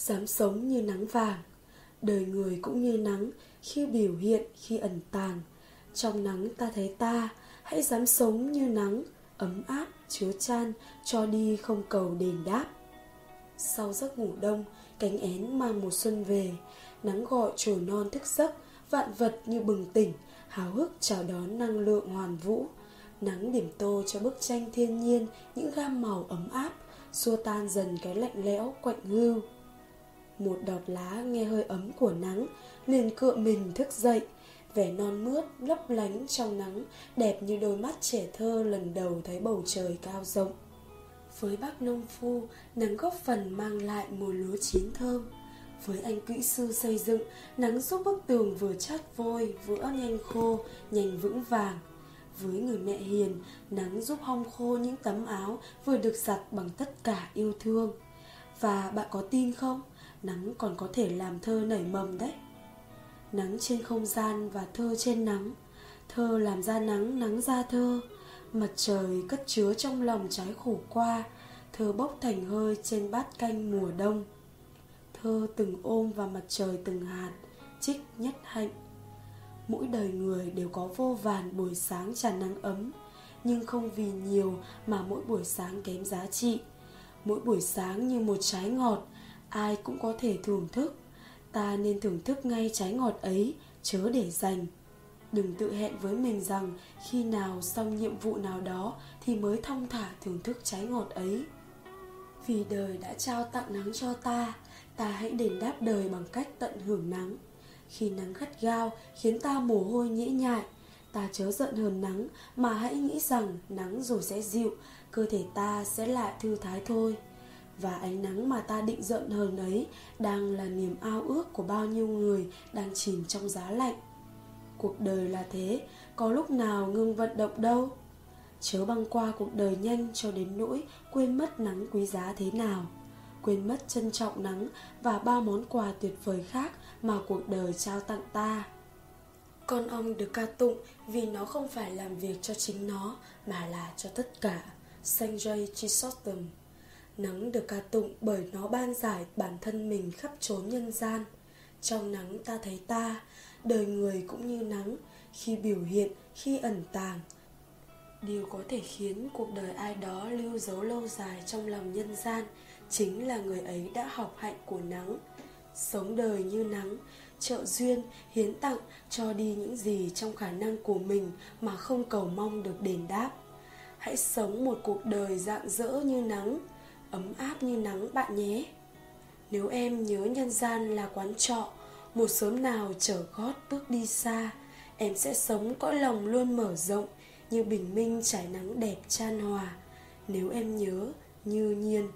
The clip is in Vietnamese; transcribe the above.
dám sống như nắng vàng. Đời người cũng như nắng, khi biểu hiện, khi ẩn tàng. Trong nắng ta thấy ta, hãy dám sống như nắng, ấm áp, chứa chan, cho đi không cầu đền đáp. Sau giấc ngủ đông, cánh én mang mùa xuân về. Nắng gọi trồi non thức giấc, vạn vật như bừng tỉnh, háo hức chào đón năng lượng hoàn vũ. Nắng điểm tô cho bức tranh thiên nhiên, những gam màu ấm áp, xua tan dần cái lạnh lẽo quạnh hưu một đọt lá nghe hơi ấm của nắng liền cựa mình thức dậy, vẻ non mướt lấp lánh trong nắng, đẹp như đôi mắt trẻ thơ lần đầu thấy bầu trời cao rộng. Với bác nông phu nắng góp phần mang lại mùa lúa chín thơm. Với anh kỹ sư xây dựng nắng giúp bức tường vừa chát vôi vừa nhanh khô, nhanh vững vàng. Với người mẹ hiền nắng giúp hong khô những tấm áo vừa được giặt bằng tất cả yêu thương. Và bạn có tin không? Nắng còn có thể làm thơ nảy mầm đấy. Nắng trên không gian và thơ trên nắng. Thơ làm ra nắng nắng ra thơ. Mặt trời cất chứa trong lòng trái khổ qua. Thơ bốc thành hơi trên bát canh mùa đông. Thơ từng ôm và mặt trời từng hạt trích nhất hạnh. Mỗi đời người đều có vô vàn buổi sáng tràn nắng ấm. Nhưng không vì nhiều mà mỗi buổi sáng kém giá trị. Mỗi buổi sáng như một trái ngọt ai cũng có thể thưởng thức. Ta nên thưởng thức ngay trái ngọt ấy, chớ để dành. Đừng tự hẹn với mình rằng khi nào xong nhiệm vụ nào đó thì mới thong thả thưởng thức trái ngọt ấy. Vì đời đã trao tặng nắng cho ta ta hãy đền đáp đời bằng cách tận hưởng nắng. Khi nắng gắt gao khiến ta mồ hôi nhễ nhại, ta chớ giận hờn nắng mà hãy nghĩ rằng nắng rồi sẽ dịu, cơ thể ta sẽ lại thư thái thôi và ánh nắng mà ta định giận hờn ấy đang là niềm ao ước của bao nhiêu người đang chìm trong giá lạnh. Cuộc đời là thế, có lúc nào ngưng vận động đâu. Chớ băng qua cuộc đời nhanh cho đến nỗi quên mất nắng quý giá thế nào, quên mất trân trọng nắng và bao món quà tuyệt vời khác mà cuộc đời trao tặng ta. Con ong được ca tụng vì nó không phải làm việc cho chính nó mà là cho tất cả. Sanjay Chrysostom Nắng được ca tụng bởi nó ban giải bản thân mình khắp chốn nhân gian. Trong nắng ta thấy ta, đời người cũng như nắng Khi biểu hiện, khi ẩn tàng. Điều có thể khiến cuộc đời ai đó lưu dấu lâu dài trong lòng nhân gian Chính là người ấy đã học hạnh của nắng. Sống đời như nắng, trợ duyên, hiến tặng cho đi những gì trong khả năng của mình mà không cầu mong được đền đáp. Hãy sống một cuộc đời rạng rỡ như nắng ấm áp như nắng bạn nhé. Nếu em nhớ nhân gian là quán trọ, một sớm nào chở gót bước đi xa, em sẽ sống cõi lòng luôn mở rộng như bình minh trải nắng đẹp chan hòa. Nếu em nhớ như nhiên